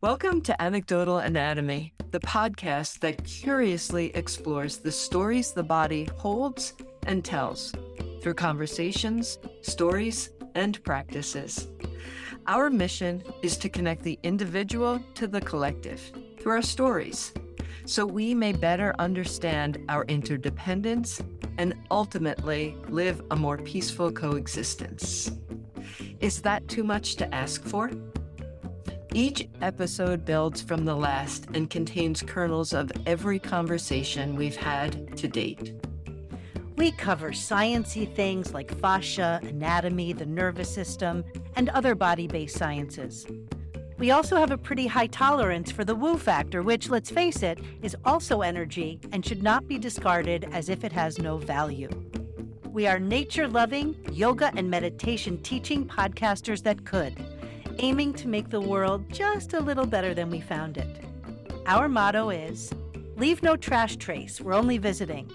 Welcome to Anecdotal Anatomy, the podcast that curiously explores the stories the body holds and tells through conversations, stories, and practices. Our mission is to connect the individual to the collective through our stories so we may better understand our interdependence and ultimately live a more peaceful coexistence. Is that too much to ask for? Each episode builds from the last and contains kernels of every conversation we've had to date. We cover sciency things like fascia, anatomy, the nervous system, and other body-based sciences. We also have a pretty high tolerance for the woo factor, which, let's face it, is also energy and should not be discarded as if it has no value. We are nature loving, yoga and meditation teaching podcasters that could aiming to make the world just a little better than we found it. Our motto is Leave no trash trace, we're only visiting,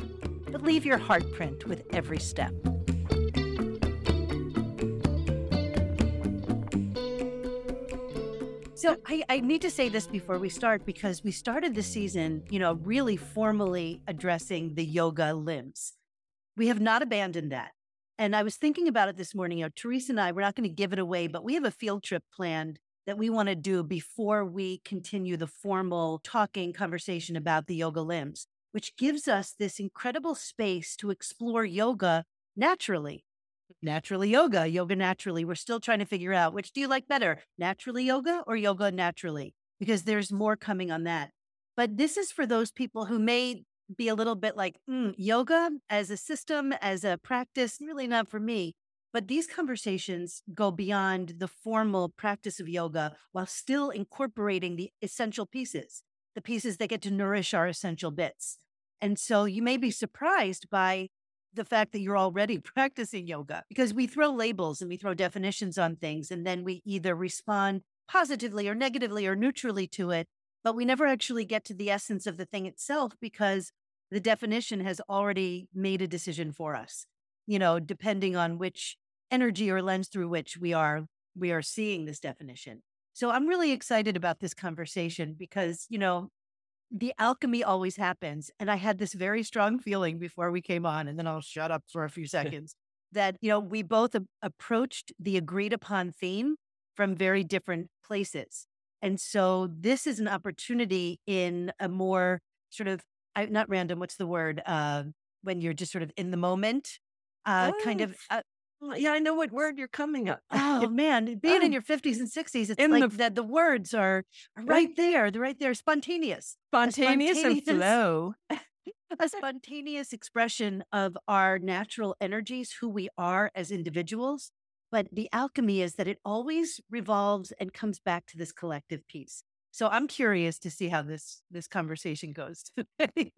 but leave your heart print with every step. So I, I, need to say this before we start because we started the season, you know, really formally addressing the yoga limbs. We have not abandoned that. And I was thinking about it this morning. You know, Teresa and I, we're not going to give it away, but we have a field trip planned that we want to do before we continue the formal talking conversation about the yoga limbs, which gives us this incredible space to explore yoga naturally. Naturally yoga, yoga naturally. We're still trying to figure out which do you like better, naturally yoga or yoga naturally? Because there's more coming on that. But this is for those people who may be a little bit like mm, yoga as a system, as a practice, really not for me. But these conversations go beyond the formal practice of yoga while still incorporating the essential pieces, the pieces that get to nourish our essential bits. And so you may be surprised by the fact that you're already practicing yoga because we throw labels and we throw definitions on things and then we either respond positively or negatively or neutrally to it but we never actually get to the essence of the thing itself because the definition has already made a decision for us, you know, depending on which energy or lens through which we are we are seeing this definition. So I'm really excited about this conversation because, you know, the alchemy always happens. And I had this very strong feeling before we came on, and then I'll shut up for a few seconds that, you know, we both a- approached the agreed upon theme from very different places. And so this is an opportunity in a more sort of I, not random. What's the word? Uh, when you're just sort of in the moment, uh, oh, kind of. Uh, yeah, I know what word you're coming up. oh man, being oh. in your 50s and 60s, it's in like the, that the words are right there. They're right there. Spontaneous. Spontaneous, spontaneous and flow. a spontaneous expression of our natural energies, who we are as individuals. But the alchemy is that it always revolves and comes back to this collective piece. So I'm curious to see how this this conversation goes today.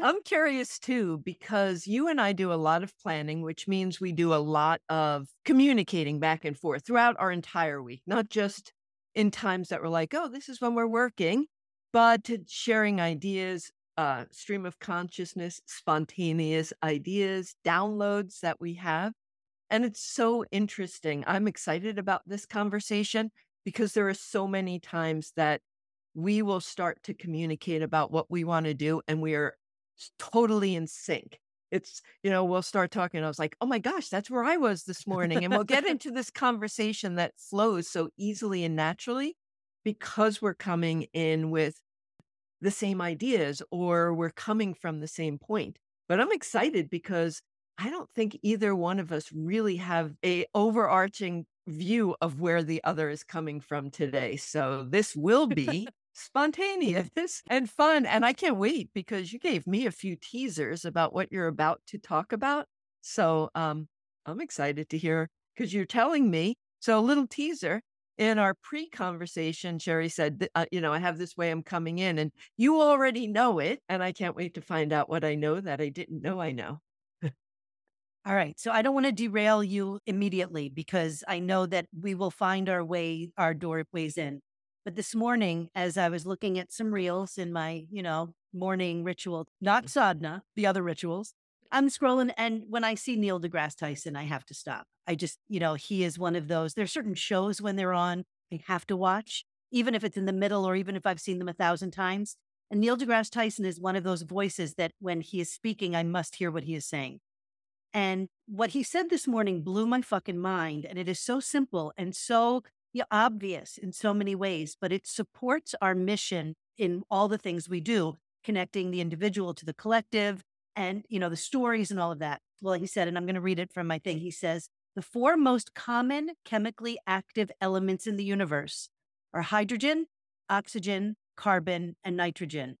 I'm curious too, because you and I do a lot of planning, which means we do a lot of communicating back and forth throughout our entire week, not just in times that we're like, oh, this is when we're working, but sharing ideas, uh, stream of consciousness, spontaneous ideas, downloads that we have. And it's so interesting. I'm excited about this conversation because there are so many times that we will start to communicate about what we want to do and we are totally in sync. It's, you know, we'll start talking. I was like, oh my gosh, that's where I was this morning. And we'll get into this conversation that flows so easily and naturally because we're coming in with the same ideas or we're coming from the same point. But I'm excited because I don't think either one of us really have a overarching view of where the other is coming from today. So this will be spontaneous and fun. And I can't wait because you gave me a few teasers about what you're about to talk about. So um, I'm excited to hear because you're telling me. So a little teaser in our pre-conversation, Sherry said, uh, you know, I have this way I'm coming in and you already know it. And I can't wait to find out what I know that I didn't know I know. All right. So I don't want to derail you immediately because I know that we will find our way, our doorways in. But this morning, as I was looking at some reels in my, you know, morning ritual, not mm. sadhana, the other rituals, I'm scrolling. And when I see Neil deGrasse Tyson, I have to stop. I just, you know, he is one of those. There are certain shows when they're on, I have to watch even if it's in the middle or even if I've seen them a thousand times. And Neil deGrasse Tyson is one of those voices that when he is speaking, I must hear what he is saying. And what he said this morning blew my fucking mind. And it is so simple and so obvious in so many ways, but it supports our mission in all the things we do, connecting the individual to the collective and, you know, the stories and all of that. Well, he said, and I'm going to read it from my thing. He says, the four most common chemically active elements in the universe are hydrogen, oxygen, carbon, and nitrogen.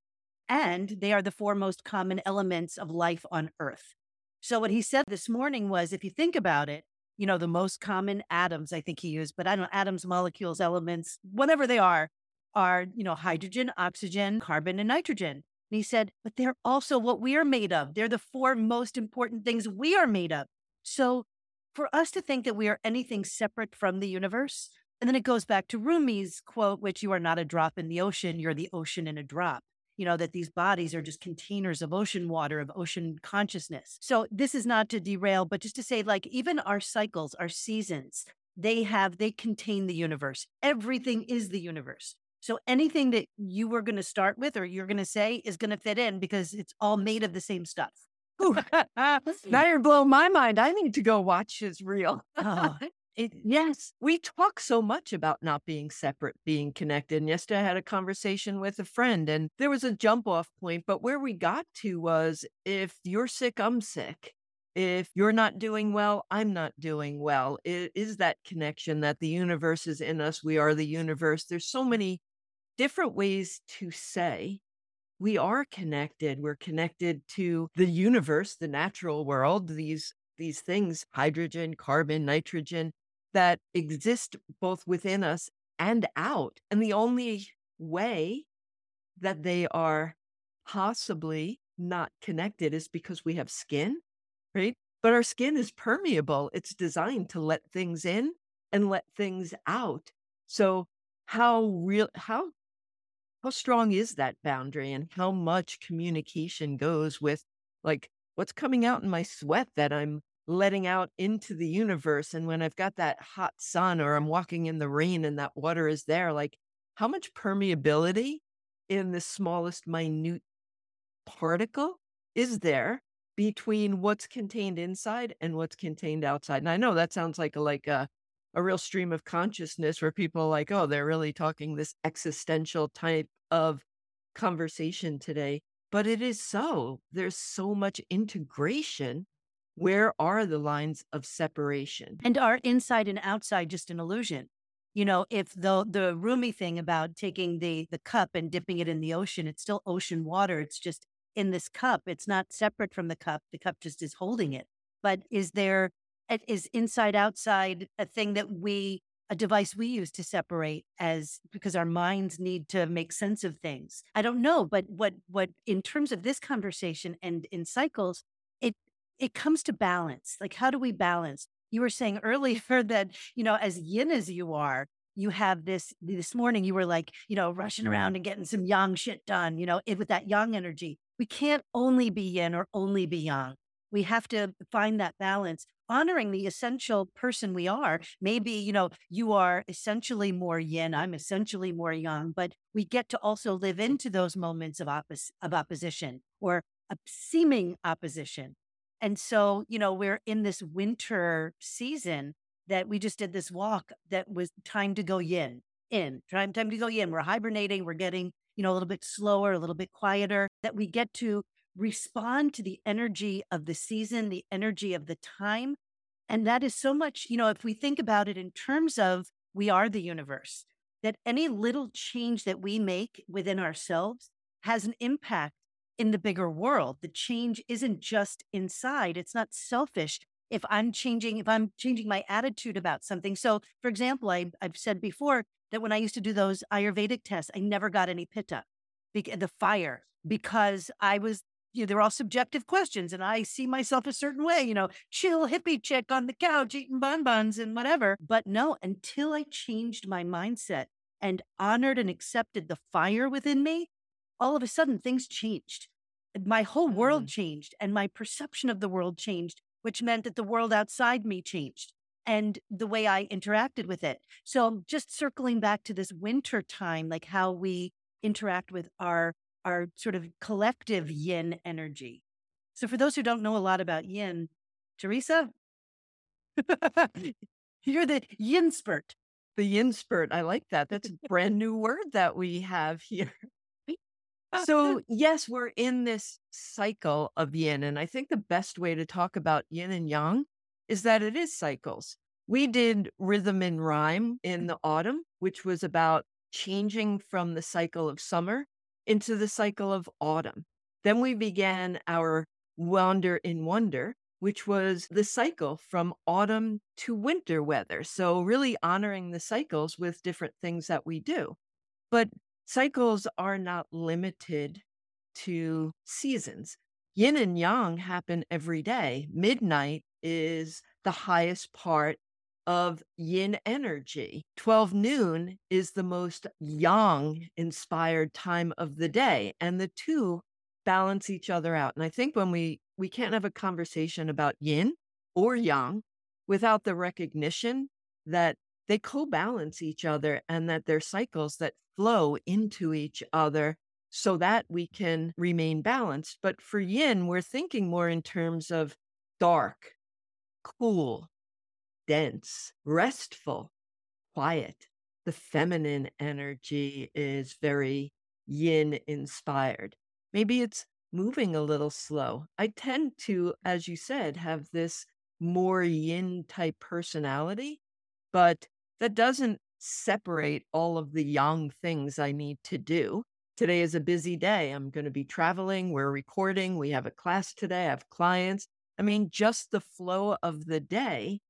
And they are the four most common elements of life on Earth. So, what he said this morning was if you think about it, you know, the most common atoms, I think he used, but I don't know, atoms, molecules, elements, whatever they are, are, you know, hydrogen, oxygen, carbon, and nitrogen. And he said, but they're also what we are made of. They're the four most important things we are made of. So for us to think that we are anything separate from the universe, and then it goes back to Rumi's quote, which you are not a drop in the ocean, you're the ocean in a drop you know, that these bodies are just containers of ocean water, of ocean consciousness. So this is not to derail, but just to say, like, even our cycles, our seasons, they have, they contain the universe. Everything is the universe. So anything that you were going to start with or you're going to say is going to fit in because it's all made of the same stuff. now you're blowing my mind. I need to go watch his reel. Oh, it, yes, we talk so much about not being separate, being connected. And yesterday I had a conversation with a friend and there was a jump off point, but where we got to was if you're sick, I'm sick. If you're not doing well, I'm not doing well. It is that connection that the universe is in us. We are the universe. There's so many different ways to say we are connected. We're connected to the universe, the natural world, these these things, hydrogen, carbon, nitrogen, that exist both within us and out. And the only way that they are possibly not connected is because we have skin, right? But our skin is permeable. It's designed to let things in and let things out. So how real how how strong is that boundary and how much communication goes with like what's coming out in my sweat that I'm letting out into the universe. And when I've got that hot sun or I'm walking in the rain and that water is there, like how much permeability in the smallest minute particle is there between what's contained inside and what's contained outside? And I know that sounds like a like a a real stream of consciousness where people are like, oh, they're really talking this existential type of conversation today. But it is so. There's so much integration where are the lines of separation? And are inside and outside just an illusion? You know, if the the Rumi thing about taking the the cup and dipping it in the ocean, it's still ocean water. It's just in this cup. It's not separate from the cup. The cup just is holding it. But is there is inside outside a thing that we a device we use to separate as because our minds need to make sense of things. I don't know, but what what in terms of this conversation and in cycles, it comes to balance. Like, how do we balance? You were saying earlier that, you know, as yin as you are, you have this this morning you were like you know rushing around and getting some yang shit done you know it, with that yang energy we can't only be yin or only be yang we have to find that balance honoring the essential person we are maybe you know you are essentially more yin i'm essentially more yang but we get to also live into those moments of, oppos- of opposition or a seeming opposition and so, you know, we're in this winter season that we just did this walk that was time to go yin, in, time, time to go yin. We're hibernating, we're getting, you know, a little bit slower, a little bit quieter, that we get to respond to the energy of the season, the energy of the time. And that is so much, you know, if we think about it in terms of we are the universe, that any little change that we make within ourselves has an impact in the bigger world. The change isn't just inside. It's not selfish. If I'm changing, if I'm changing my attitude about something. So, for example, I, have said before that when I used to do those Ayurvedic tests, I never got any pitta, the fire, because I was, you know, they're all subjective questions and I see myself a certain way, you know, chill hippie chick on the couch eating bonbons and whatever. But no, until I changed my mindset and honored and accepted the fire within me, all of a sudden things changed. My whole world mm. changed and my perception of the world changed, which meant that the world outside me changed. and the way I interacted with it. So just circling back to this winter time, like how we interact with our our sort of collective yin energy. So for those who don't know a lot about yin, Teresa, you're the yin spurt. The yin spurt. I like that. That's a brand new word that we have here. So, yes, we're in this cycle of yin. And I think the best way to talk about yin and yang is that it is cycles. We did rhythm and rhyme in mm. the autumn, which was about changing from the cycle of summer into the cycle of autumn. Then we began our wander in wonder, which was the cycle from autumn to winter weather. So, really honoring the cycles with different things that we do. But cycles are not limited to seasons. Yin and yang happen every day. Midnight is the highest part of yin energy. 12 noon is the most yang inspired time of the day, and the two balance each other out. And I think when we we can't have a conversation about yin or yang without the recognition that they co-balance each other and that they're cycles that flow into each other so that we can remain balanced. But for yin, we're thinking more in terms of dark, cool, dense, restful, quiet. The feminine energy is very yin inspired. Maybe it's moving a little slow. I tend to, as you said, have this more yin type personality, but that doesn't separate all of the yang things I need to do. Today is a busy day. I'm going to be traveling. We're recording. We have a class today. I have clients. I mean, just the flow of the day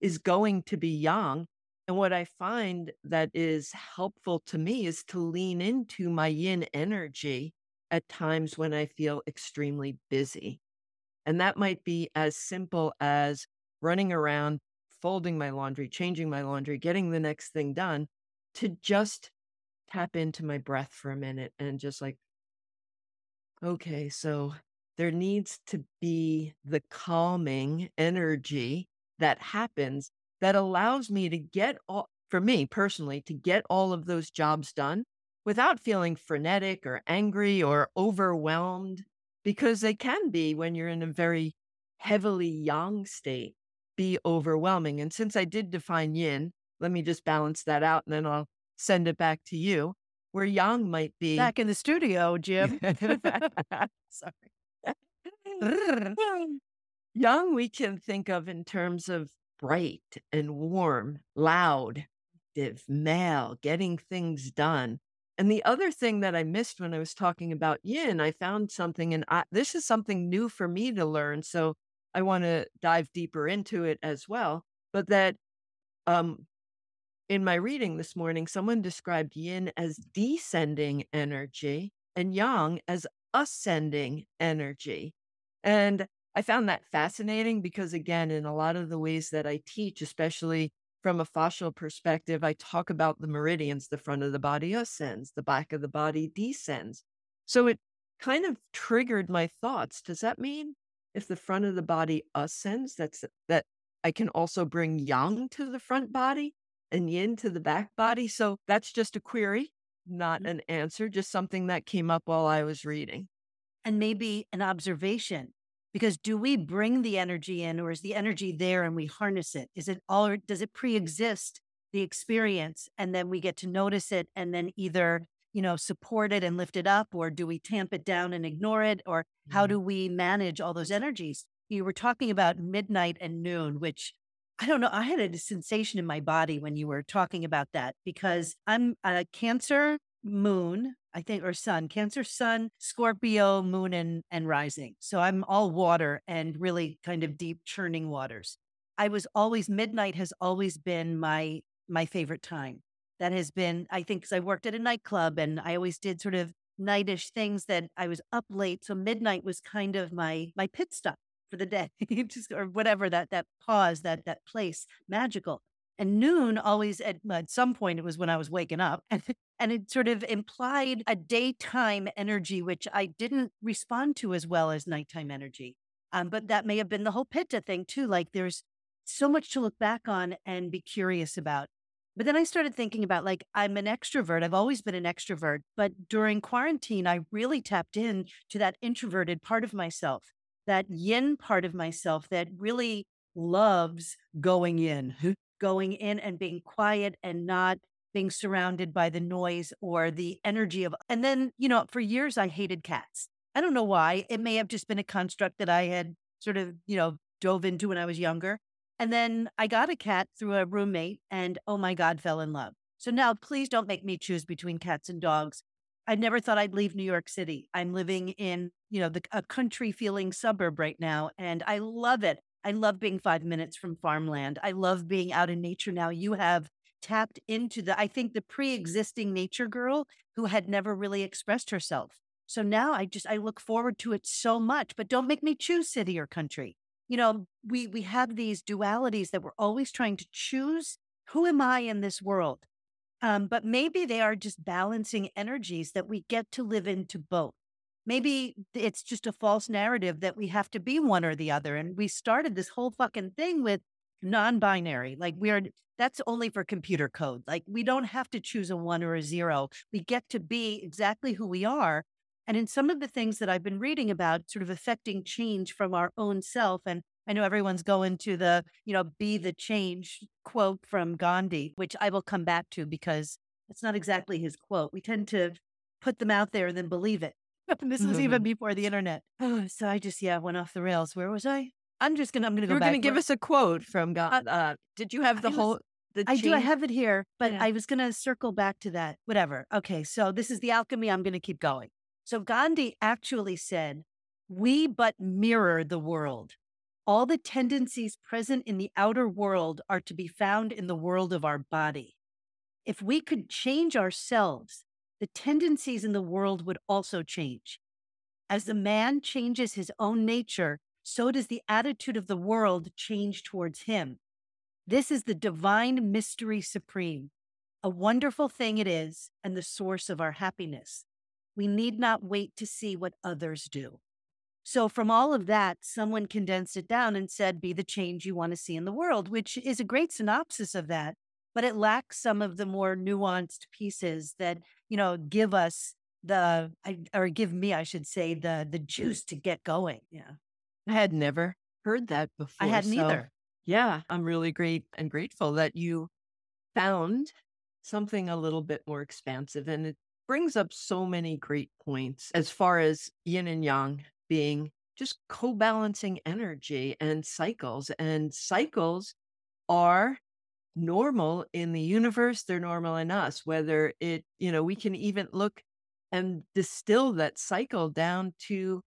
is going to be yang. And what I find that is helpful to me is to lean into my yin energy at times when I feel extremely busy. And that might be as simple as running around, folding my laundry, changing my laundry, getting the next thing done, to just tap into my breath for a minute and just like, okay, so there needs to be the calming energy that happens that allows me to get all, for me personally, to get all of those jobs done without feeling frenetic or angry or overwhelmed, because they can be when you're in a very heavily yang state be overwhelming. And since I did define yin, let me just balance that out and then I'll send it back to you. Where yang might be back in the studio, Jim. Sorry. yang we can think of in terms of bright and warm, loud, active, male, getting things done. And the other thing that I missed when I was talking about yin, I found something, and I, this is something new for me to learn. So I want to dive deeper into it as well. But that um, in my reading this morning, someone described yin as descending energy and yang as ascending energy. And I found that fascinating because, again, in a lot of the ways that I teach, especially from a fascial perspective, I talk about the meridians. The front of the body ascends, the back of the body descends. So it kind of triggered my thoughts. Does that mean if the front of the body ascends, that's that I can also bring yang to the front body and yin to the back body. So that's just a query, not mm-hmm. an answer, just something that came up while I was reading. And maybe an observation. Because do we bring the energy in or is the energy there and we harness it? Is it all or does it pre-exist the experience and then we get to notice it and then either you know, support it and lift it up? Or do we tamp it down and ignore it? Or how mm-hmm. do we manage all those energies? You were talking about midnight and noon, which I don't know. I had a sensation in my body when you were talking about that because I'm a Cancer moon, I think, or sun, Cancer sun, Scorpio moon, and, and rising. So I'm all water and really kind of deep churning waters. I was always, midnight has always been my my favorite time that has been, I think, because I worked at a nightclub and I always did sort of nightish things that I was up late. So midnight was kind of my my pit stop for the day, just or whatever that that pause, that that place, magical. And noon always at, at some point it was when I was waking up, and and it sort of implied a daytime energy which I didn't respond to as well as nighttime energy. Um, but that may have been the whole pitta thing too. Like there's so much to look back on and be curious about. But then I started thinking about like, I'm an extrovert. I've always been an extrovert. But during quarantine, I really tapped in to that introverted part of myself, that yin part of myself that really loves going in, going in and being quiet and not being surrounded by the noise or the energy of. And then, you know, for years, I hated cats. I don't know why. It may have just been a construct that I had sort of, you know, dove into when I was younger. And then I got a cat through a roommate and oh my God, fell in love. So now please don't make me choose between cats and dogs. I never thought I'd leave New York City. I'm living in, you know, the, a country feeling suburb right now, and I love it. I love being five minutes from farmland. I love being out in nature now. You have tapped into the, I think, the pre existing nature girl who had never really expressed herself. So now I just, I look forward to it so much, but don't make me choose city or country you know, we we have these dualities that we're always trying to choose. Who am I in this world? Um, but maybe they are just balancing energies that we get to live into both. Maybe it's just a false narrative that we have to be one or the other. And we started this whole fucking thing with non-binary. Like we are that's only for computer code. Like we don't have to choose a one or a zero. We get to be exactly who we are. And in some of the things that I've been reading about, sort of affecting change from our own self, and I know everyone's going to the, you know, be the change quote from Gandhi, which I will come back to because it's not exactly his quote. We tend to put them out there and then believe it. And this was even before the internet. Oh, so I just, yeah, went off the rails. Where was I? I'm just gonna. I'm gonna go. You're gonna give us a quote from God. Uh, uh, did you have the I was- whole? The I do. I have it here, but Yeah. I was going to circle back to that. Whatever. Okay. So this is the alchemy. I'm going to keep going. So Gandhi actually said, We but mirror the world. All the tendencies present in the outer world are to be found in the world of our body. If we could change ourselves, the tendencies in the world would also change. As the man changes his own nature, so does the attitude of the world change towards him. This is the divine mystery supreme. A wonderful thing it is, and the source of our happiness. We need not wait to see what others do. So, from all of that, someone condensed it down and said, Be the change you want to see in the world, which is a great synopsis of that. But it lacks some of the more nuanced pieces that, you know, give us the, or give me, I should say, the the juice to get going. Yeah. I had never heard that before. I hadn't so, either. Yeah, I'm really great and grateful that you found something a little bit more expansive. And it brings up so many great points as far as yin and yang being just co balancing energy and cycles. And cycles are normal in the universe, they're normal in us, whether it, you know, we can even look and distill that cycle down to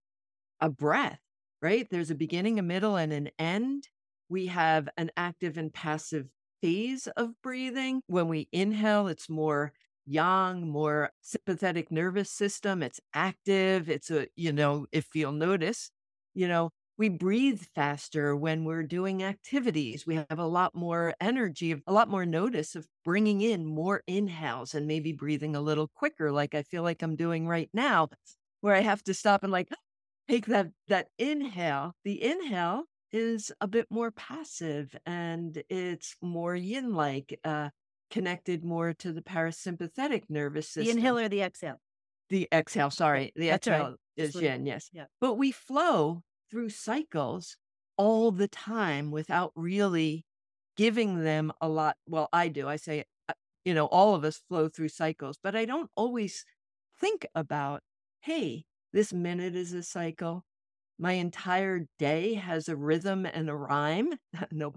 a breath, right? There's a beginning, a middle, and an end. We have an active and passive phase of breathing. When we inhale, it's more yang, more sympathetic nervous system. It's active. It's a, you know, if you'll notice, you know, we breathe faster when we're doing activities. We have a lot more energy, a lot more notice of bringing in more inhales and maybe breathing a little quicker, like I feel like I'm doing right now, where I have to stop and like take that that inhale. The inhale is a bit more passive and it's more yin like, uh, connected more to the parasympathetic nervous system. The inhale or the exhale. The exhale, sorry. The That's all right. exhale is yin, yes. Yeah. But we flow through cycles all the time without really giving them a lot. Well, I do. I say, uh, you know, all of us flow through cycles, but I don't always think about, hey, this minute is a cycle. My entire day has a rhythm and a rhyme. no,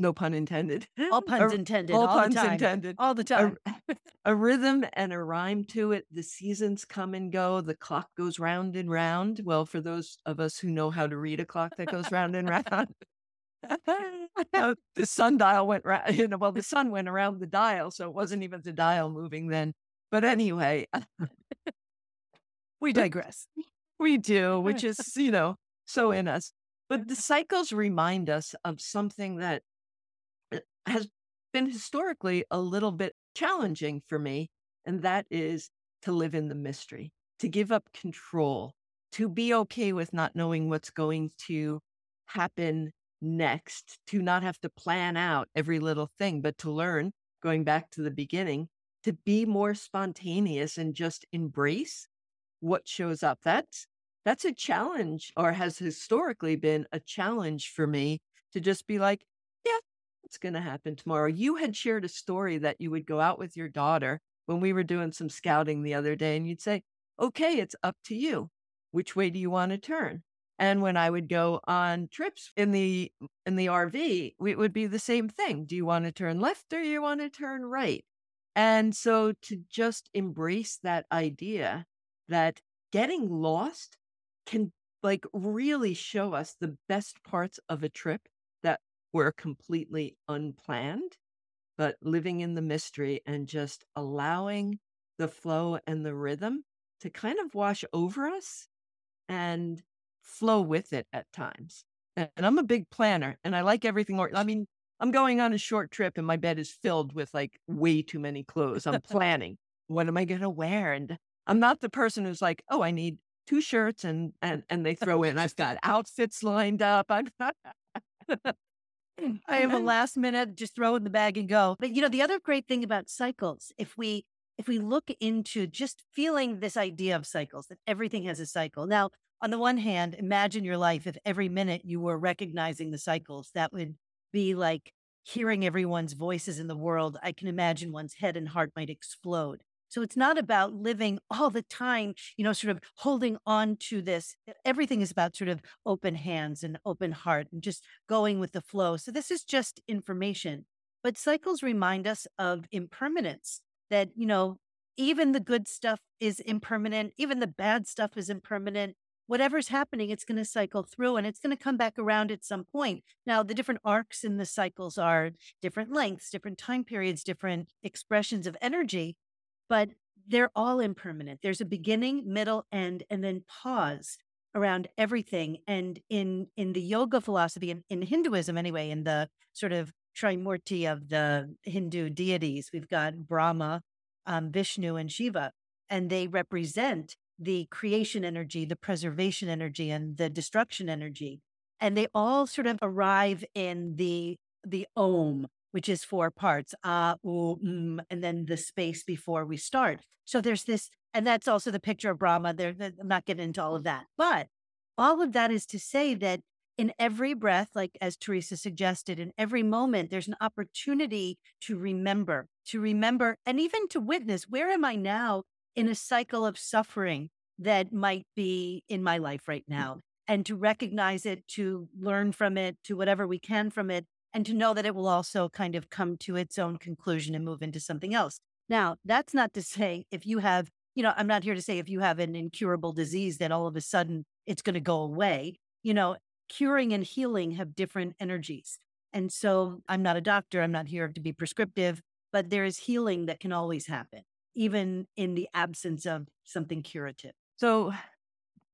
no pun intended. All puns A- intended. all All, puns the time. intended. All the a, time. a rhythm and a rhyme to it. The seasons come and go. The clock goes round and round. Well, for those of us who know how to read a clock that goes round and round, uh, the sundial went round. You know, well, the sun went around the dial, so it wasn't even the dial moving then. But anyway, We digress. we do, which is you know so in us. But the cycles remind us of something that has been historically a little bit challenging for me, and that is to live in the mystery, to give up control, to be okay with not knowing what's going to happen next, to not have to plan out every little thing, but to learn, going back to the beginning, to be more spontaneous and just embrace what shows up. That's that's a challenge or has historically been a challenge for me to just be like, it's going to happen tomorrow. You had shared a story that you would go out with your daughter when we were doing some scouting the other day and you'd say, "Okay, it's up to you. Which way do you want to turn?" And when I would go on trips in the in the RV, it would be the same thing. Do you want to turn left or you want to turn right? And so to just embrace that idea that getting lost can like really show us the best parts of a trip were completely unplanned, but living in the mystery and just allowing the flow and the rhythm to kind of wash over us and flow with it at times. And I'm a big planner and I like everything. Or, I mean, I'm going on a short trip and my bed is filled with like way too many clothes. I'm planning. what am I going to wear? And I'm not the person who's like, oh, I need two shirts and and and they throw in. I've got outfits lined up. I'm not. Mm, I am a last minute, just throw in the bag and go. But you know, the other great thing about cycles, if we if we look into just feeling this idea of cycles, that everything has a cycle. Now, on the one hand, imagine your life if every minute you were recognizing the cycles. That would be like hearing everyone's voices in the world. I can imagine one's head and heart might explode. So it's not about living all the time, you know, sort of holding on to this. Everything is about sort of open hands and open heart and just going with the flow. So this is just information. But cycles remind us of impermanence that, you know, even the good stuff is impermanent, even the bad stuff is impermanent whatever's happening, it's going to cycle through and it's going to come back around at some point. Now, the different arcs in the cycles are different lengths, different time periods, different expressions of energy, but they're all impermanent. There's a beginning, middle, end, and then pause around everything. And in in the yoga philosophy, in, in Hinduism anyway, in the sort of Trimurti of the Hindu deities, we've got Brahma, um, Vishnu, and Shiva, and they represent the creation energy, the preservation energy, and the destruction energy. And they all sort of arrive in the the om, which is four parts, ah, uh, mm, and then the space before we start. So there's this, and that's also the picture of Brahma. There, I'm not getting into all of that, but all of that is to say that in every breath, like as Teresa suggested, in every moment, there's an opportunity to remember, to remember, and even to witness where am I now in a cycle of suffering that might be in my life right mm. now and to recognize it, to learn from it, to whatever we can from it, and to know that it will also kind of come to its own conclusion and move into something else. Now, that's not to say if you have, you know, I'm not here to say if you have an incurable disease that all of a sudden it's going to go away. You know, curing and healing have different energies. And so I'm not a doctor, I'm not here to be prescriptive, but there is healing that can always happen even in the absence of something curative. So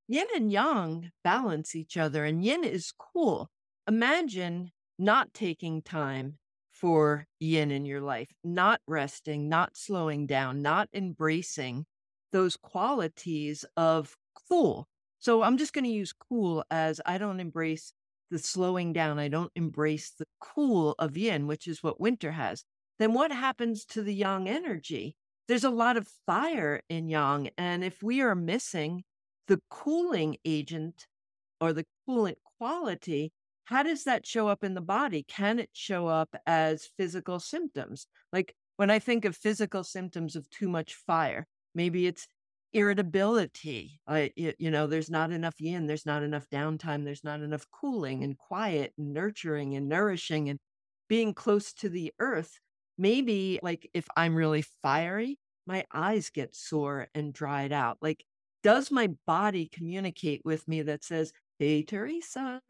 yin and yang balance each other, and yin is cool. Imagine not taking time for yin in your life, not resting, not slowing down, not embracing those qualities of cool. So I'm just going to use cool as I don't embrace the slowing down. I don't embrace the cool of yin, which is what winter has. Then what happens to the yang energy? there's a lot of fire in yang. And if we are missing the cooling agent or the coolant quality, how does that show up in the body? Can it show up as physical symptoms? Like when I think of physical symptoms of too much fire, maybe it's irritability. I, you know, there's not enough yin, there's not enough downtime, there's not enough cooling and quiet and nurturing and nourishing and being close to the earth maybe like if I'm really fiery, my eyes get sore and dried out. Like, does my body communicate with me that says, Hey, Teresa,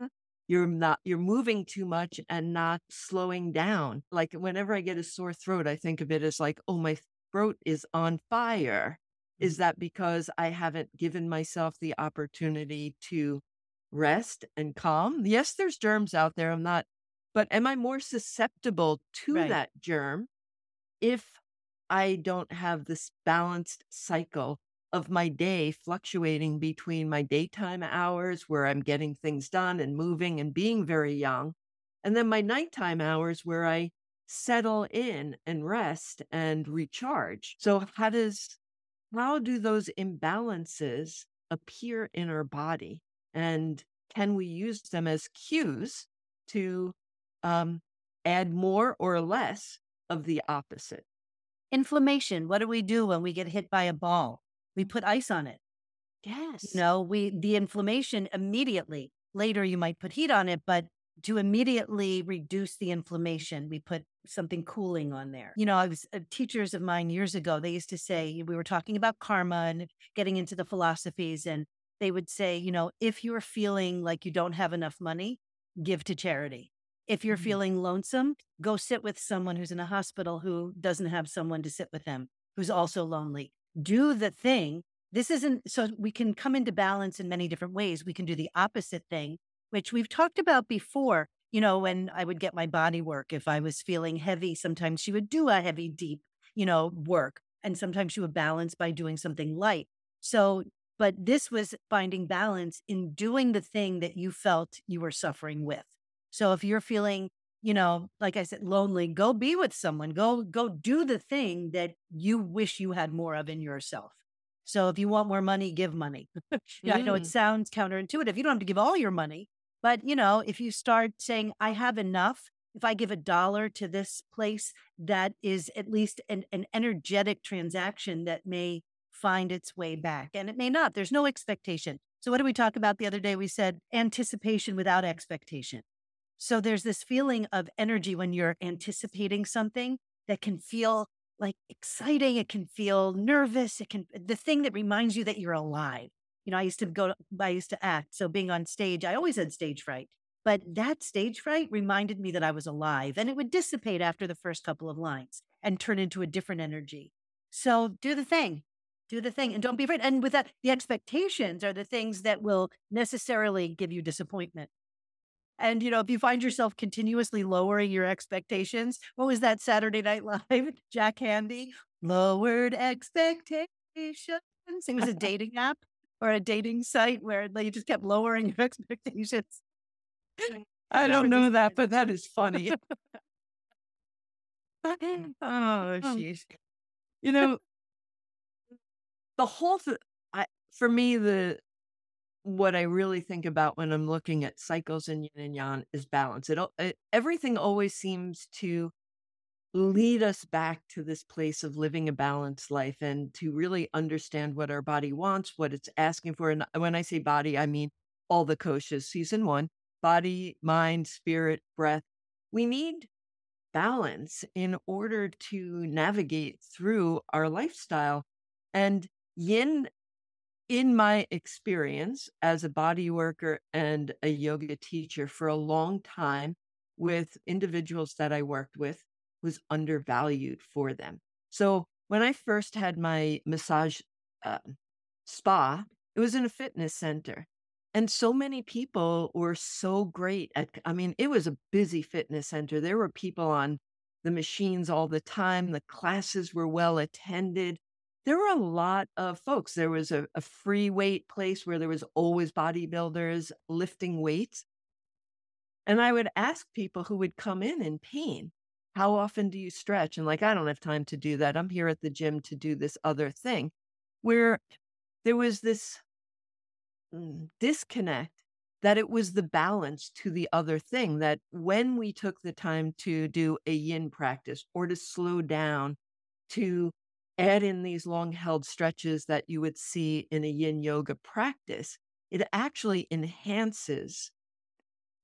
you're not, you're moving too much and not slowing down? Like, whenever I get a sore throat, I think of it as like, Oh, my throat is on fire. Is mm-hmm. that because I haven't given myself the opportunity to rest and calm? Yes, there's germs out there. I'm not but am I more susceptible to right. that germ if I don't have this balanced cycle of my day fluctuating between my daytime hours where I'm getting things done and moving and being very yang And then my nighttime hours where I settle in and rest and recharge. So how does how do those imbalances appear in our body? And can we use them as cues to um, add more or less of the opposite? Inflammation. What do we do when we get hit by a ball? We put ice on it. Yes. You know, we the inflammation immediately. Later you might put heat on it, but to immediately reduce the inflammation, we put something cooling on there. You know, I was uh, teachers of mine years ago, they used to say, we were talking about karma and getting into the philosophies, and they would say, you know, if you're feeling like you don't have enough money, give to charity. If you're mm-hmm. feeling lonesome, go sit with someone who's in a hospital who doesn't have someone to sit with them, who's also lonely. Do the thing. This isn't so we can come into balance in many different ways. We can do the opposite thing, which we've talked about before. You know, when I would get my body work, if I was feeling heavy, sometimes she would do a heavy, deep, you know, work. And sometimes she would balance by doing something light. So, but this was finding balance in doing the thing that you felt you were suffering with. So if you're feeling, you know, like I said, lonely, go be with someone. Go go do the thing that you wish you had more of in yourself. So if you want more money, give money. yeah, mm. I know it mm. sounds counterintuitive. You don't have to give all your money, but you know, if you start saying, I have enough, if I give a dollar to this place, that is at least an, an energetic transaction that may find its way back. And it may not. There's no expectation. So what did we talk about the other day? We said anticipation without expectation. So there's this feeling of energy when you're anticipating something that can feel like exciting. It can feel nervous. It can, the thing that reminds you that you're alive. You know, I used to go, I used to act. So being on stage, I always had stage fright, but that stage fright reminded me that I was alive and it would dissipate after the first couple of lines and turn into a different energy. So do the thing, do the thing and don't be afraid. And with that, the expectations are the things that will necessarily give you disappointment. And, you know, if you find yourself continuously lowering your expectations, what was that Saturday Night Live? Jack Handey, lowered expectations. It was a dating app or a dating site where they just kept lowering your expectations. I don't know that, but that is funny. oh, jeez. You know, the whole, th- I, for me, the what I really think about when I'm looking at cycles and yin and yang is balance. It, it eh, everything always seems to lead us back to this place of living a balanced life and to really understand what our body wants, what it's asking for. And when I say body, I mean all the koshas. Season one, body, mind, spirit, breath. We need balance in order to navigate through our lifestyle. And yin in my experience as a body worker and a yoga teacher for a long time with individuals that I worked with was undervalued for them. So when I first had my massage uh, spa, it was in a fitness center. And so many people were so great at, I mean, it was a busy fitness center. There were people on the machines all the time. The classes were well attended there were a lot of folks. There was a, a free weight place where there was always bodybuilders lifting weights. And I would ask people who would come in in pain, how often do you stretch? And like, I don't have time to do that. I'm here at the gym to do this other thing. Where there was this mm, disconnect that it was the balance to the other thing that when we took the time to do a yin practice or to slow down, to add in these long held stretches that you would see in a yin yoga practice, it actually enhances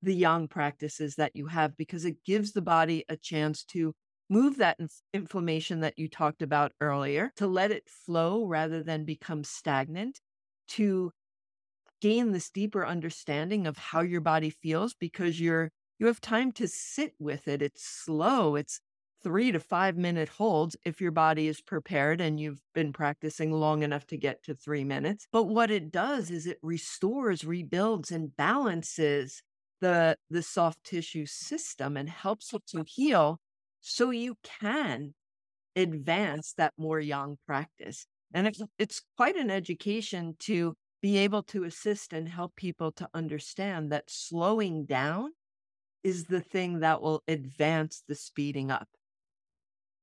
the yang practices that you have because it gives the body a chance to move that inf- inflammation that you talked about earlier, to let it flow rather than become stagnant, to gain this deeper understanding of how your body feels because you're you have time to sit with it. It's slow. It's three to five minute holds if your body is prepared and you've been practicing long enough to get to three minutes. But what it does is it restores, rebuilds, and balances the, the soft tissue system and helps it to heal so you can advance that more yang practice. And it's, it's quite an education to be able to assist and help people to understand that slowing down is the thing that will advance the speeding up.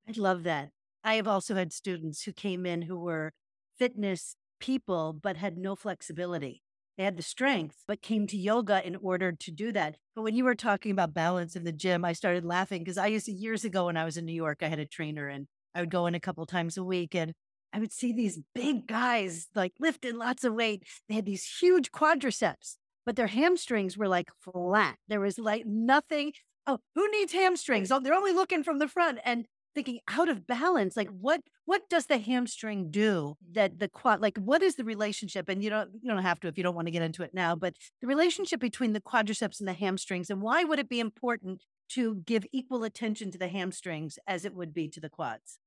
I love that. I have also had students who came in who were fitness people, but had no flexibility. They had the strength, but came to yoga in order to do that. But when you were talking about balance in the gym, I started laughing because I used to, years ago when I was in New York, I had a trainer and I would go in a couple times a week and I would see these big guys like lifting lots of weight. They had these huge quadriceps, but their hamstrings were like flat. There was like nothing. Oh, who needs hamstrings? Oh, they're only looking from the front. And thinking out of balance like what what does the hamstring do that the quad like what is the relationship and you don't you don't have to if you don't want to get into it now but the relationship between the quadriceps and the hamstrings and why would it be important to give equal attention to the hamstrings as it would be to the quads?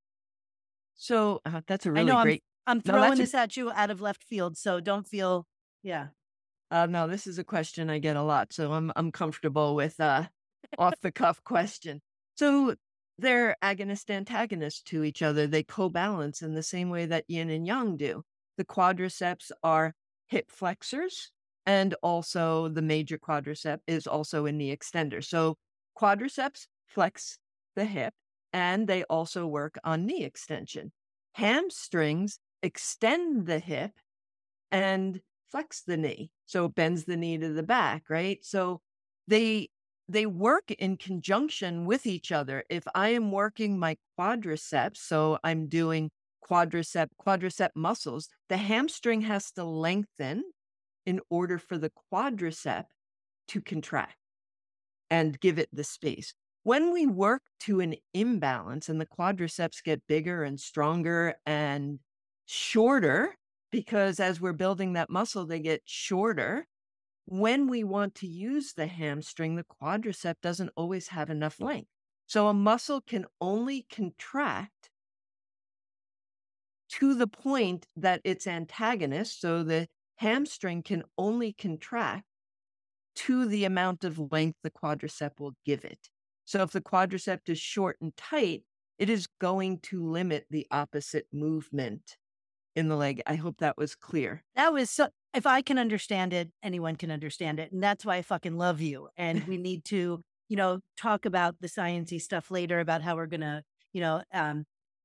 So uh, that's a really I know great i'm, I'm throwing no, this a... at you out of left field so don't feel yeah. Uh, no this is a question i get a lot so i'm i'm comfortable with uh off the cuff question. So they're agonist antagonist to each other. They co-balance in the same way that yin and yang do. The quadriceps are hip flexors, and also the major quadricep is also a knee extender. So quadriceps flex the hip, and they also work on knee extension. Hamstrings extend the hip and flex the knee. So it bends the knee to the back, right? So they they work in conjunction with each other. If I am working my quadriceps, so I'm doing quadricep quadricep muscles, the hamstring has to lengthen in order for the quadricep to contract and give it the space. When we work to an imbalance and the quadriceps get bigger and stronger and shorter, because as we're building that muscle, they get shorter, when we want to use the hamstring, the quadricep doesn't always have enough length. So a muscle can only contract to the point that its antagonist, so the hamstring can only contract to the amount of length the quadricep will give it. So if the quadricep is short and tight, it is going to limit the opposite movement in the leg. I hope that was clear. That was so if I can understand it, anyone can understand it. And that's why I fucking love you. And we need to, you know, talk about the sciencey stuff later about how we're going to, you know, um,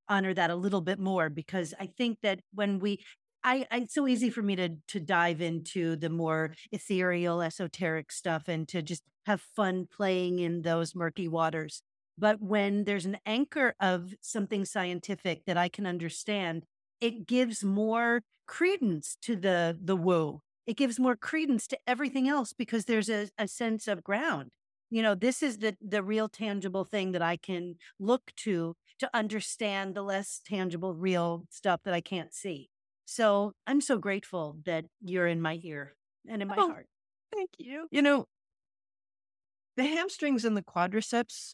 honor that a little bit more because I think that when we, I, I, it's so easy for me to to dive into the more ethereal, esoteric stuff and to just have fun playing in those murky waters. But when there's an anchor of something scientific that I can understand, it gives more credence to the the woo. It gives more credence to everything else because there's a, a sense of ground. You know, this is the the real tangible thing that I can look to to understand the less tangible, real stuff that I can't see. So I'm so grateful that you're in my ear and in my oh, heart. Thank you. You know, the hamstrings and the quadriceps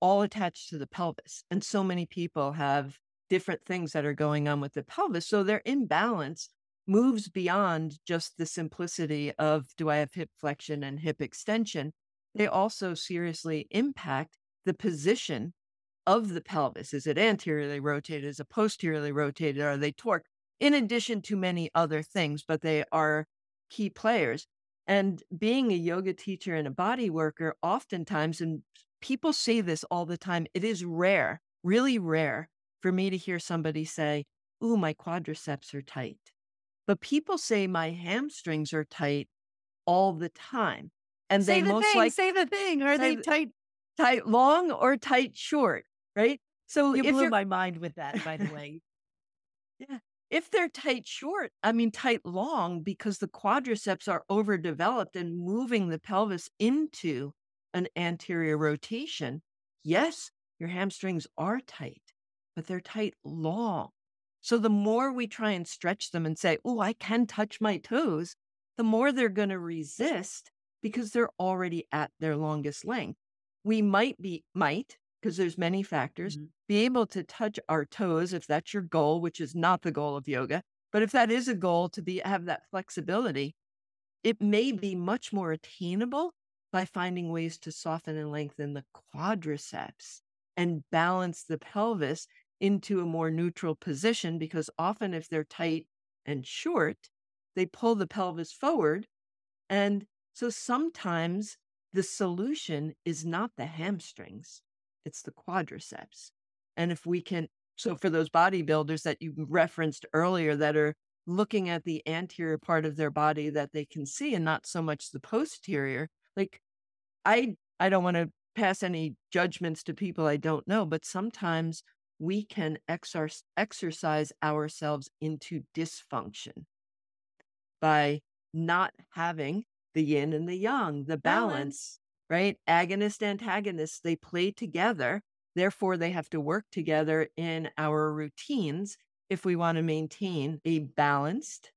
all attached to the pelvis. And so many people have different things that are going on with the pelvis. So their imbalance moves beyond just the simplicity of do I have hip flexion and hip extension? They also seriously impact the position of the pelvis. Is it anteriorly rotated? Is it posteriorly rotated? Are they torqued? In addition to many other things, but they are key players. And being a yoga teacher and a body worker, oftentimes, and people say this all the time, it is rare, really rare for me to hear somebody say, Ooh, my quadriceps are tight. But people say my hamstrings are tight all the time. And say they the most like say the thing. Are they tight? Tight long or tight short? Right. So you blew my mind with that, by the way. yeah. If they're tight short, I mean tight long because the quadriceps are overdeveloped and moving the pelvis into an anterior rotation. Yes, your hamstrings are tight but they're tight long. So the more we try and stretch them and say, oh, I can touch my toes, the more they're going to resist because they're already at their longest length. We might be, might, because there's many factors, mm-hmm. be able to touch our toes if that's your goal, which is not the goal of yoga. But if that is a goal to be have that flexibility, it may be much more attainable by finding ways to soften and lengthen the quadriceps and balance the pelvis into a more neutral position because often if they're tight and short, they pull the pelvis forward. And so sometimes the solution is not the hamstrings, it's the quadriceps. And if we can, so for those bodybuilders that you referenced earlier that are looking at the anterior part of their body that they can see and not so much the posterior, like I I don't want to pass any judgments to people I don't know, but sometimes we can exor- exercise ourselves into dysfunction by not having the yin and the yang, the balance, balance. right? Agonist, antagonist, they play together. Therefore, they have to work together in our routines if we want to maintain a balanced,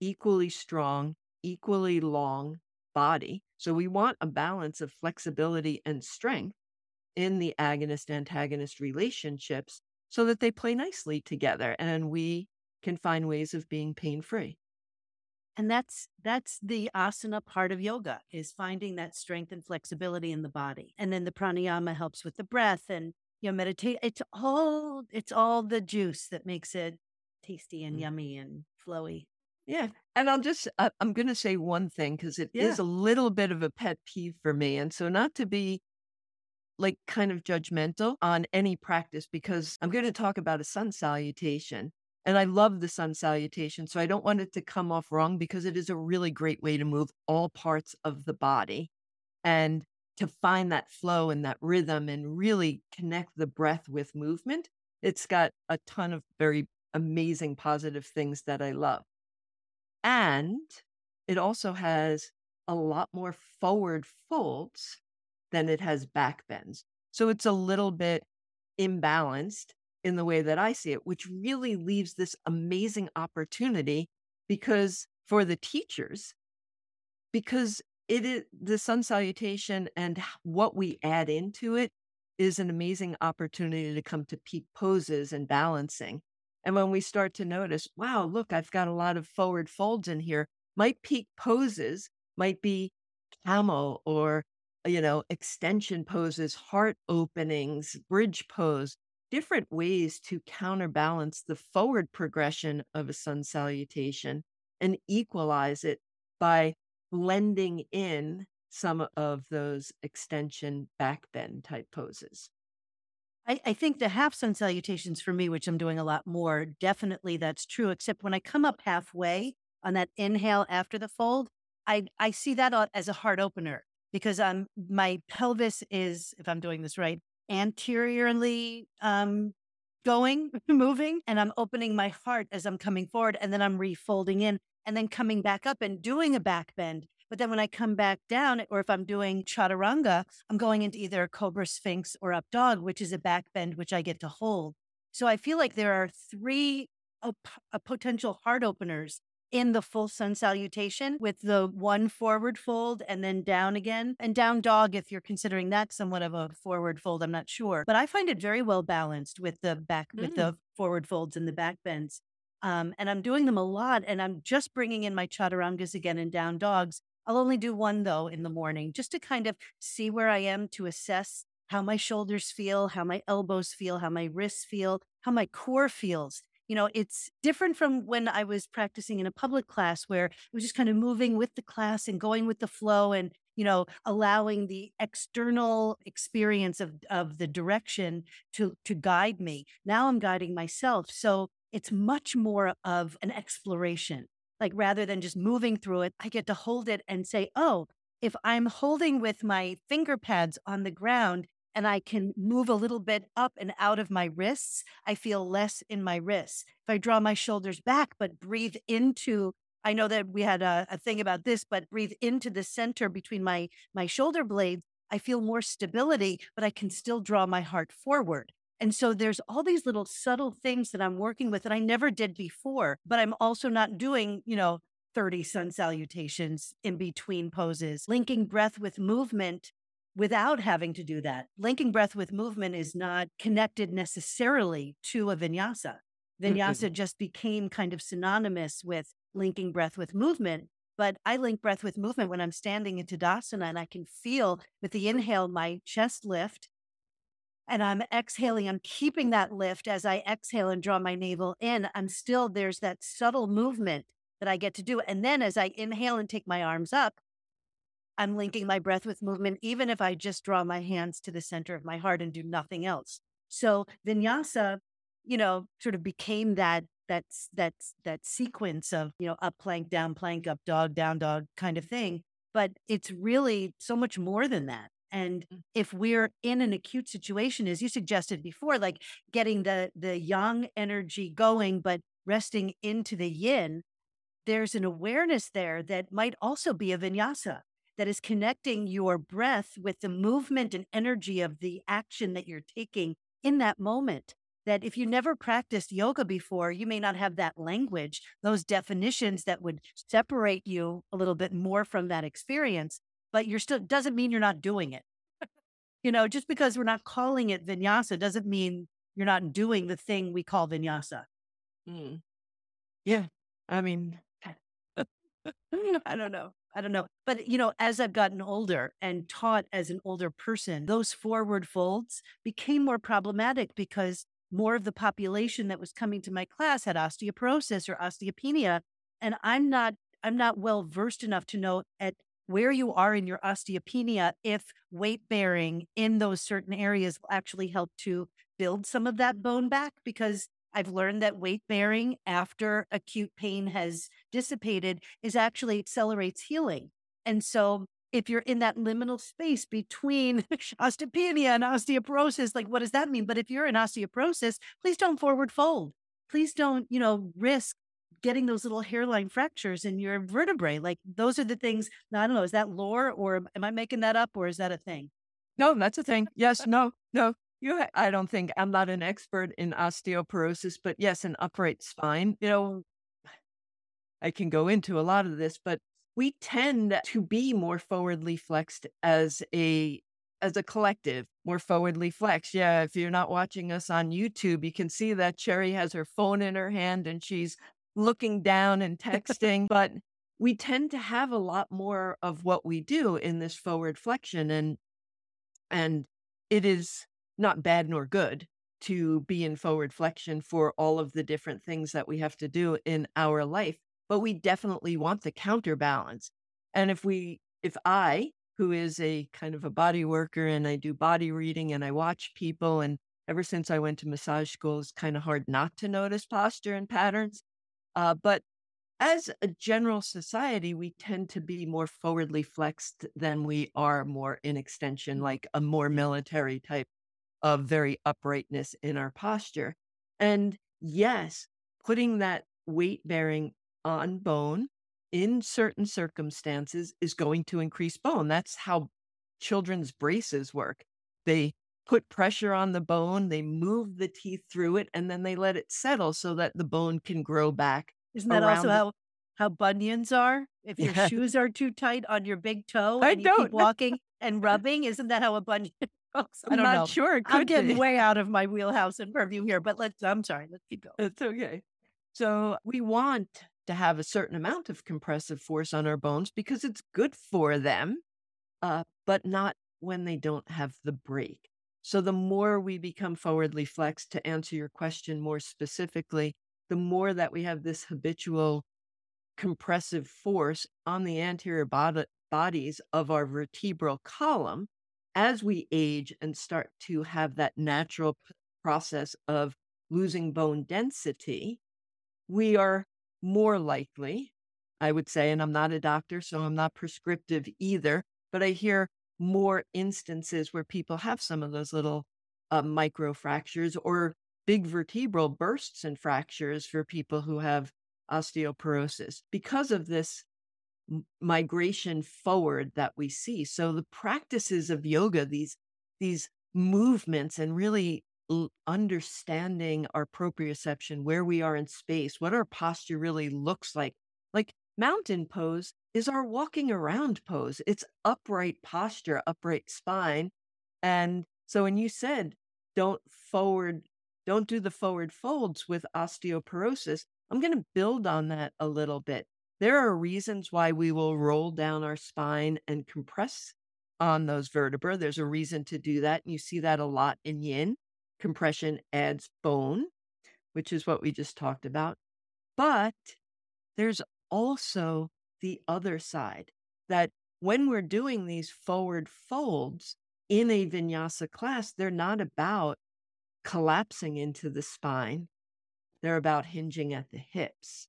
equally strong, equally long body. So we want a balance of flexibility and strength in the agonist antagonist relationships so that they play nicely together and we can find ways of being pain free. And that's that's the asana part of yoga is finding that strength and flexibility in the body. And then the pranayama helps with the breath and you know meditate it's all it's all the juice that makes it tasty and mm. yummy and flowy. Yeah. And I'll just, uh, I'm going to say one thing because it yeah. is a little bit of a pet peeve for me. And so, not to be like kind of judgmental on any practice, because I'm going to talk about a sun salutation. And I love the sun salutation. So, I don't want it to come off wrong because it is a really great way to move all parts of the body and to find that flow and that rhythm and really connect the breath with movement. It's got a ton of very amazing positive things that I love. And it also has a lot more forward folds than it has back bends. So it's a little bit imbalanced in the way that I see it, which really leaves this amazing opportunity because for the teachers, because it is the sun salutation and what we add into it is an amazing opportunity to come to peak poses and balancing. And when we start to notice, wow, look, I've got a lot of forward folds in here, my peak poses might be camel or, you know, extension poses, heart openings, bridge pose, different ways to counterbalance the forward progression of a sun salutation and equalize it by blending in some of those extension back bend type poses. I, I think the half sun salutations for me, which I'm doing a lot more, definitely that's true. Except when I come up halfway on that inhale after the fold, I I see that as a heart opener because I'm my pelvis is, if I'm doing this right, anteriorly um, going, moving, and I'm opening my heart as I'm coming forward, and then I'm refolding in, and then coming back up and doing a back bend but then when I come back down, or if I'm doing chaturanga, I'm going into either cobra sphinx or up dog, which is a back bend, which I get to hold. So I feel like there are three uh, potential heart openers in the full sun salutation with the one forward fold and then down again and down dog if you're considering that somewhat of a forward fold i'm not sure but i find it very well balanced with the back mm. with the forward folds and the back bends um, and i'm doing them a lot and i'm just bringing in my chaturangas again and down dogs I'll only do one though in the morning just to kind of see where I am to assess how my shoulders feel, how my elbows feel, how my wrists feel, how my core feels. You know, it's different from when I was practicing in a public class where it was just kind of moving with the class and going with the flow and, you know, allowing the external experience of, of the direction to, to guide me. Now I'm guiding myself. So it's much more of an exploration like rather than just moving through it, I get to hold it and say, oh, if I'm holding with my finger pads on the ground and I can move a little bit up and out of my wrists, I feel less in my wrists. If I draw my shoulders back, but breathe into, I know that we had a, a thing about this, but breathe into the center between my my shoulder blades, I feel more stability, but I can still draw my heart forward. And so there's all these little subtle things that I'm working with that I never did before, but I'm also not doing, you know, 30 sun salutations in between poses, linking breath with movement without having to do that. Linking breath with movement is not connected necessarily to a vinyasa. Vinyasa mm-hmm. just became kind of synonymous with linking breath with movement. But I link breath with movement when I'm standing in Tadasana and I can feel with the inhale, my chest lift and I'm exhaling. I'm keeping that lift as I exhale and draw my navel in. I'm still, there's that subtle movement that I get to do. And then as I inhale and take my arms up, I'm linking my breath with movement, even if I just draw my hands to the center of my heart and do nothing else. So vinyasa, you know, sort of became that that's that's that sequence of you know up plank down plank up dog down dog kind of thing but it's really so much more than that and mm. if we're in an acute situation as you suggested before like getting the the yang energy going but resting into the yin there's an awareness there that might also be a vinyasa that is connecting your breath with the movement and energy of the action that you're taking in that moment that if you never practiced yoga before, you may not have that language, those definitions that would separate you a little bit more from that experience, but you're still doesn't mean you're not doing it. you know, just because we're not calling it vinyasa doesn't mean you're not doing the thing we call vinyasa. Mm. Yeah. I mean, I don't know. I don't know. But, you know, as I've gotten older and taught as an older person, those forward folds became more problematic because more of the population that was coming to my class had osteoporosis or osteopenia and i'm not i'm not well versed enough to know at where you are in your osteopenia if weight bearing in those certain areas will actually help to build some of that bone back because I've learned that weight bearing after acute pain has dissipated is actually accelerates healing. And so if you're in that liminal space between osteopenia and osteoporosis, like what does that mean? But if you're in osteoporosis, please don't forward fold. Please don't, you know, risk getting those little hairline fractures in your vertebrae. Like those are the things. I don't know. Is that lore or am I making that up or is that a thing? No, that's a thing. Yes, no, no. You, ha- I don't think I'm not an expert in osteoporosis, but yes, an upright spine. You know, I can go into a lot of this, but we tend to be more forwardly flexed as a as a collective, more forwardly flexed. Yeah, if you're not watching us on YouTube, you can see that Cherry has her phone in her hand and she's looking down and texting. but we tend to have a lot more of what we do in this forward flexion and and it is not bad nor good to be in forward flexion for all of the different things that we have to do in our life but we definitely want the counterbalance. And if we, if I, who is a kind of a body worker and I do body reading and I watch people, and ever since I went to massage school, it's kind of hard not to notice posture and patterns. Uh, but as a general society, we tend to be more forwardly flexed than we are more in extension, mm. like a more military type of very uprightness in our posture. And yes, putting that weight bearing on bone in certain circumstances is going to increase bone. That's how children's braces work. They put pressure on the bone, they move the teeth through it, and then they let it settle so that the bone can grow back. Isn't that also the- how how bunions are? If your yeah. shoes are too tight on your big toe and you keep walking and rubbing, isn't that how a bunion goes? I am not know. sure. I'm getting way out of my wheelhouse and purview here, but let's. I'm sorry. Let's keep going. It's okay. So we want to have a certain amount of compressive force on our bones because it's good for them, uh, but not when they don't have the break. So the more we become forwardly flexed, to answer your question more specifically, the more that we have this habitual compressive force on the anterior bod- bodies of our vertebral column, as we age and start to have that natural p- process of losing bone density, we are more likely, I would say, and I'm not a doctor, so I'm not prescriptive either, but I hear more instances where people have some of those little uh, micro fractures or big vertebral bursts and fractures for people who have osteoporosis because of this migration forward that we see. So the practices of yoga, these these movements and really understanding our proprioception, where we are in space, what our posture really looks like. Like mountain pose is our walking around pose. It's upright posture, upright spine. And so when you said don't forward, don't do the forward folds with osteoporosis, I'm going to build on that a little bit. There are reasons why we will roll down our spine and compress on those vertebrae. There's a reason to do that. And you see that a lot in yin compression adds bone, which is what we just talked about. But there's also the other side that when we're doing these forward folds in a vinyasa class, they're not about collapsing into the spine. They're about hinging at the hips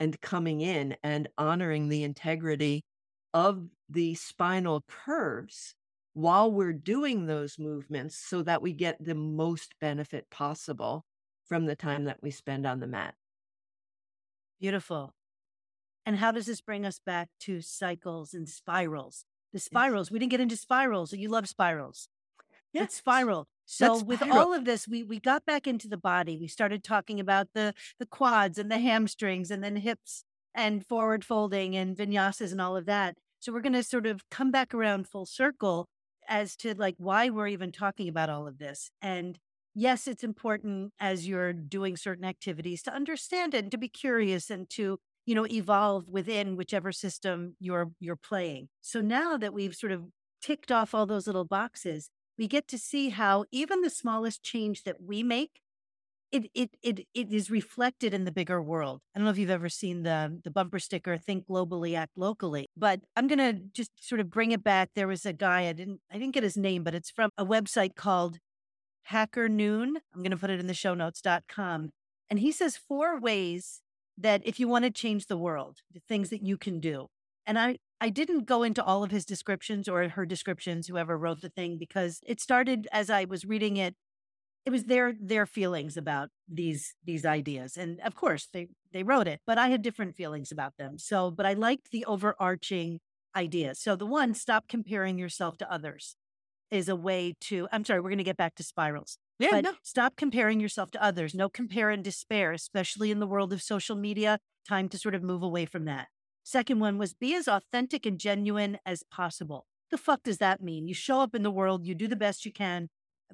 and coming in and honoring the integrity of the spinal curves while we're doing those movements so that we get the most benefit possible from the time that we spend on the mat. Beautiful. And how does this bring us back to cycles and spirals? The spirals, we didn't get into spirals. You love spirals. Yes. It's spiral. So That's with spiral. all of this, we we got back into the body. We started talking about the the quads and the hamstrings and then hips and forward folding and vinyasas and all of that. So we're going to sort of come back around full circle as to like why we're even talking about all of this. And yes, it's important as you're doing certain activities to understand it and to be curious and to you know, evolve within whichever system you're you're playing. So now that we've sort of ticked off all those little boxes, we get to see how even the smallest change that we make, it it it it is reflected in the bigger world. I don't know if you've ever seen the the bumper sticker "Think globally, act locally," but I'm gonna just sort of bring it back. There was a guy I didn't I didn't get his name, but it's from a website called Hacker Noon. I'm gonna put it in the show notes notes.com. And he says four ways that if you want to change the world, the things that you can do. And I, I didn't go into all of his descriptions or her descriptions, whoever wrote the thing, because it started as I was reading it. It was their their feelings about these these ideas, and of course they they wrote it, but I had different feelings about them. So, but I liked the overarching idea. So the one, stop comparing yourself to others, is a way to. I'm sorry, we're going to get back to spirals. Yeah, but no. stop comparing yourself to others. No compare and despair, especially in the world of social media. Time to sort of move away from that. Second one was be as authentic and genuine as possible. The fuck does that mean? You show up in the world, you do the best you can.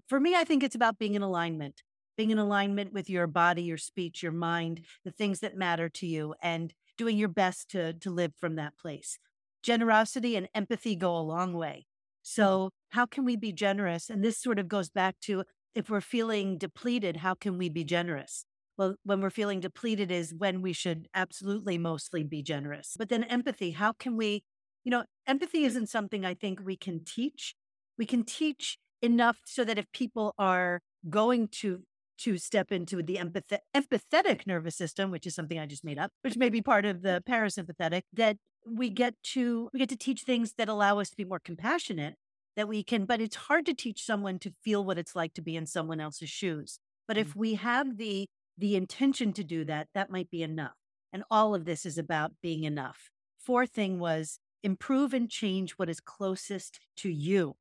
For me, I think it's about being in alignment, being in alignment with your body, your speech, your mind, the things that matter to you, and doing your best to, to live from that place. Generosity and empathy go a long way. Mm. So, how can we be generous? And this sort of goes back to if we're feeling depleted, how can we be generous? Well, when we're feeling depleted is when we should absolutely mostly be generous. But then empathy, how can we, you know, empathy isn't something I think we can teach. We can teach enough so that if people are going to to step into the empath- empathetic nervous system, which is something I just made up, which may be part of the parasympathetic, that we get to we get to teach things that allow us to be more compassionate that we can, but it's hard to teach someone to feel what it's like to be in someone else's shoes. But if mm. we have the the intention to do that, that might be enough. And all of this is about being enough. Fourth thing was improve and change what is closest to you.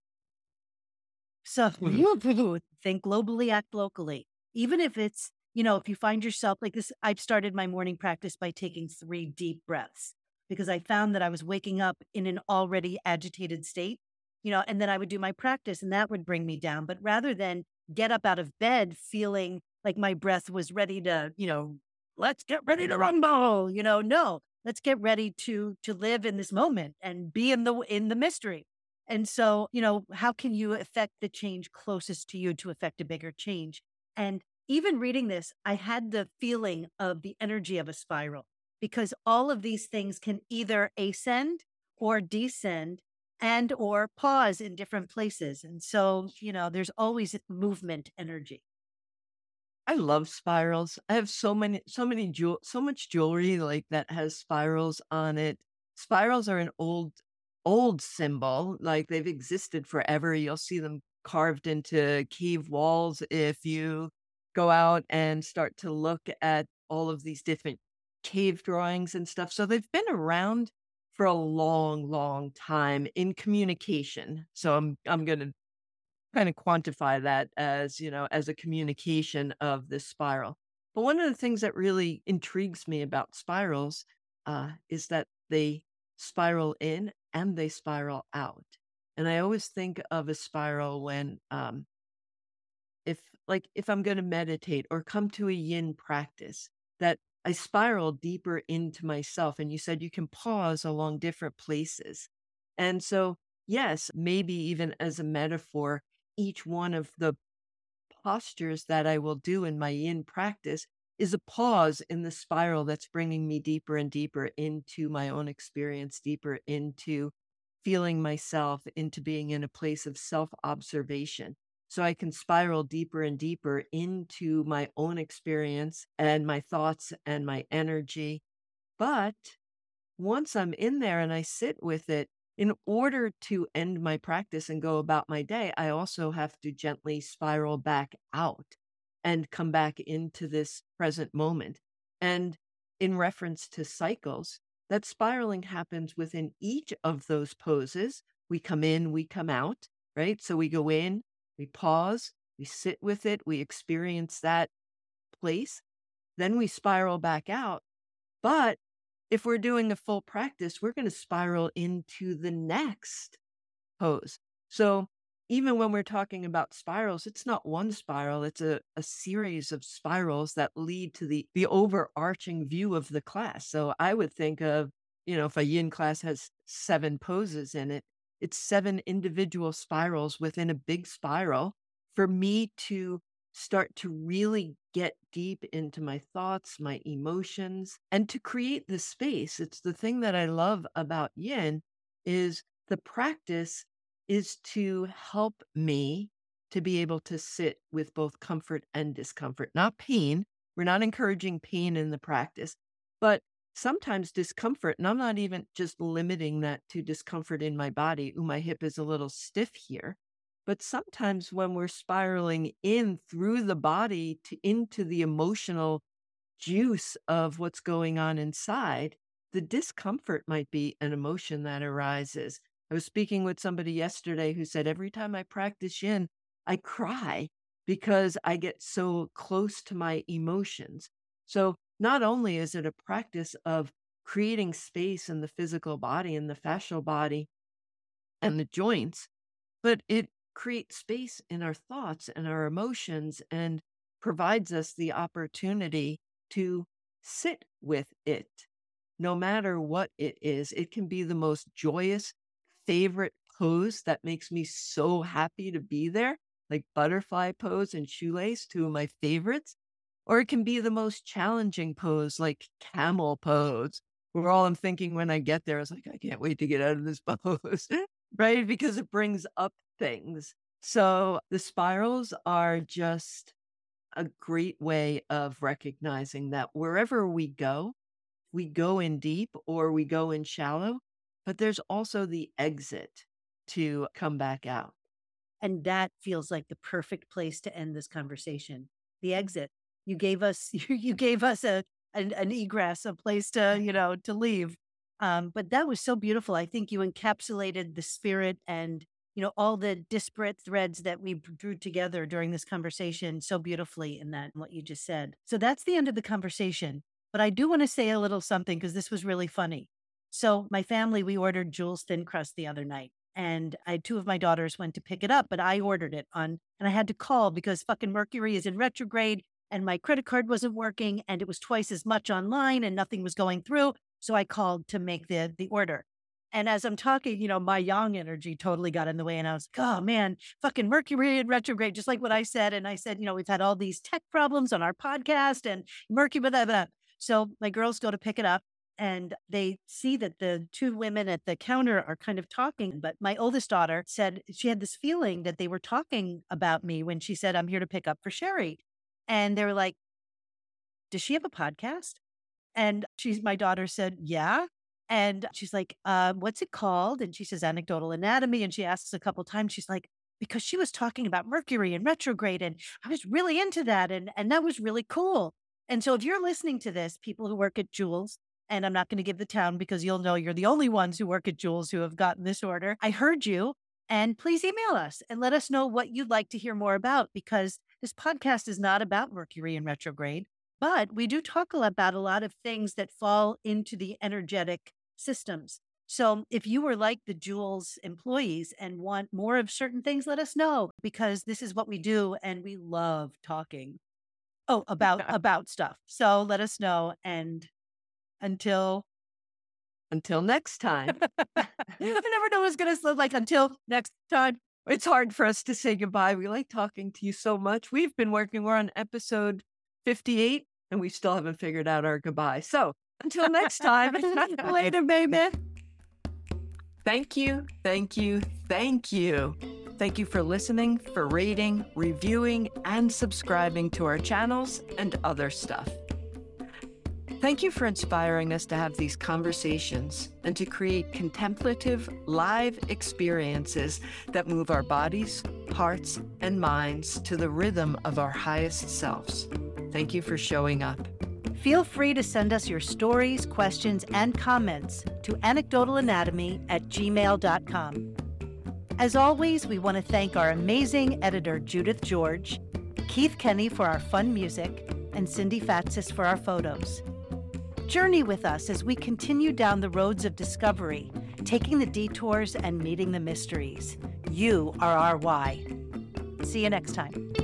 So mm-hmm. think globally, act locally. Even if it's, you know, if you find yourself like this, I've started my morning practice by taking three deep breaths because I found that I was waking up in an already agitated state you know, and then I would do my practice and that would bring me down. But rather than get up out of bed feeling like my breath was ready to, you know, let's get ready to rumble, you know, no, let's get ready to to live in this moment and be in the in the mystery. And so, you know, how can you affect the change closest to you to affect a bigger change? And even reading this, I had the feeling of the energy of a spiral because all of these things can either ascend or descend and or pause in different places. And so, you know, there's always movement energy. I love spirals. I have so many, so many jewel, so much jewelry like that has spirals on it. Spirals are an old, old symbol. Like they've existed forever. You'll see them carved into cave walls if you go out and start to look at all of these different cave drawings and stuff. So they've been around for a long, long time in communication. So I'm I'm going to kind of quantify that as, you know, as a communication of this spiral. But one of the things that really intrigues me about spirals uh, is that they spiral in and they spiral out. And I always think of a spiral when, um, if like, if I'm going to meditate or come to a yin practice, that I spiral deeper into myself. And you said you can pause along different places. And so, yes, maybe even as a metaphor, each one of the postures that I will do in my yin practice is a pause in the spiral that's bringing me deeper and deeper into my own experience, deeper into feeling myself into being in a place of self observation. So I can spiral deeper and deeper into my own experience and my thoughts and my energy. But once I'm in there and I sit with it, in order to end my practice and go about my day, I also have to gently spiral back out and come back into this present moment. And in reference to cycles, that spiraling happens within each of those poses. We come in, we come out, right? So we go in, we pause, we sit with it, we experience that place, then we spiral back out. But if we're doing a full practice, we're going to spiral into the next pose. So even when we're talking about spirals, it's not one spiral, it's a, a series of spirals that lead to the, the overarching view of the class. So I would think of, you know, if a yin class has seven poses in it, it's seven individual spirals within a big spiral for me to start to really get deep into my thoughts, my emotions, and to create the space. It's the thing that I love about yin is the practice is to help me to be able to sit with both comfort and discomfort, not pain. We're not encouraging pain in the practice, but sometimes discomfort, and I'm not even just limiting that to discomfort in my body. Ooh, my hip is a little stiff here. But sometimes when we're spiraling in through the body to into the emotional juice of what's going on inside, the discomfort might be an emotion that arises. I was speaking with somebody yesterday who said, every time I practice yin, I cry because I get so close to my emotions. So not only is it a practice of creating space in the physical body and the fascial body and the joints, but it creates space in our thoughts and our emotions and provides us the opportunity to sit with it, no matter what it is. It can be the most joyous, favorite pose that makes me so happy to be there, like butterfly pose and shoelace, two of my favorites. Or it can be the most challenging pose, like camel pose, where all I'm thinking when I get there is like, I can't wait to get out of this pose, right? Because it brings up things. So the spirals are just a great way of recognizing that wherever we go, we go in deep or we go in shallow, but there's also the exit to come back out. And that feels like the perfect place to end this conversation. The exit you gave us you gave us a an, an egress, a place to you know to leave. Um, but that was so beautiful. I think you encapsulated the spirit and you know all the disparate threads that we drew together during this conversation so beautifully in that what you just said. So that's the end of the conversation. But I do want to say a little something because this was really funny. So my family, we ordered Jules thin crust the other night. And I two of my daughters went to pick it up, but I ordered it on and I had to call because fucking Mercury is in retrograde and my credit card wasn't working and it was twice as much online and nothing was going through. So I called to make the the order. And as I'm talking, you know, my yang energy totally got in the way. And I was like, oh man, fucking Mercury in retrograde, just like what I said. And I said, you know, we've had all these tech problems on our podcast and Mercury, blah, blah. So my girls go to pick it up and they see that the two women at the counter are kind of talking. But my oldest daughter said she had this feeling that they were talking about me when she said, I'm here to pick up for Sherry. And they were like, Does she have a podcast? And she's my daughter said, Yeah. And she's like, uh, what's it called? And she says anecdotal anatomy. And she asks a couple times, she's like, because she was talking about Mercury and retrograde, and I was really into that, and and that was really cool. And so if you're listening to this, people who work at Jules, and I'm not going to give the town because you'll know you're the only ones who work at Jules who have gotten this order. I heard you. And please email us and let us know what you'd like to hear more about because this podcast is not about Mercury in retrograde, but we do talk about a lot of things that fall into the energetic systems. So if you were like the Jules employees and want more of certain things, let us know because this is what we do and we love talking. Oh, about about stuff. So let us know and until until next time. I never know what's gonna look like until next time. It's hard for us to say goodbye. We like talking to you so much. We've been working, we're on episode 58, and we still haven't figured out our goodbye. So until next time, later, baby. Thank you, thank you, thank you. Thank you for listening, for rating, reviewing, and subscribing to our channels and other stuff. Thank you for inspiring us to have these conversations and to create contemplative, live experiences that move our bodies, hearts, and minds to the rhythm of our highest selves. Thank you for showing up. Feel free to send us your stories, questions, and comments to anecdotalanatomy at gmail.com. As always, we want to thank our amazing editor, Judith George, Keith Kenny for our fun music, and Cindy Fatsis for our photos. Journey with us as we continue down the roads of discovery, taking the detours and meeting the mysteries. You are our why. See you next time.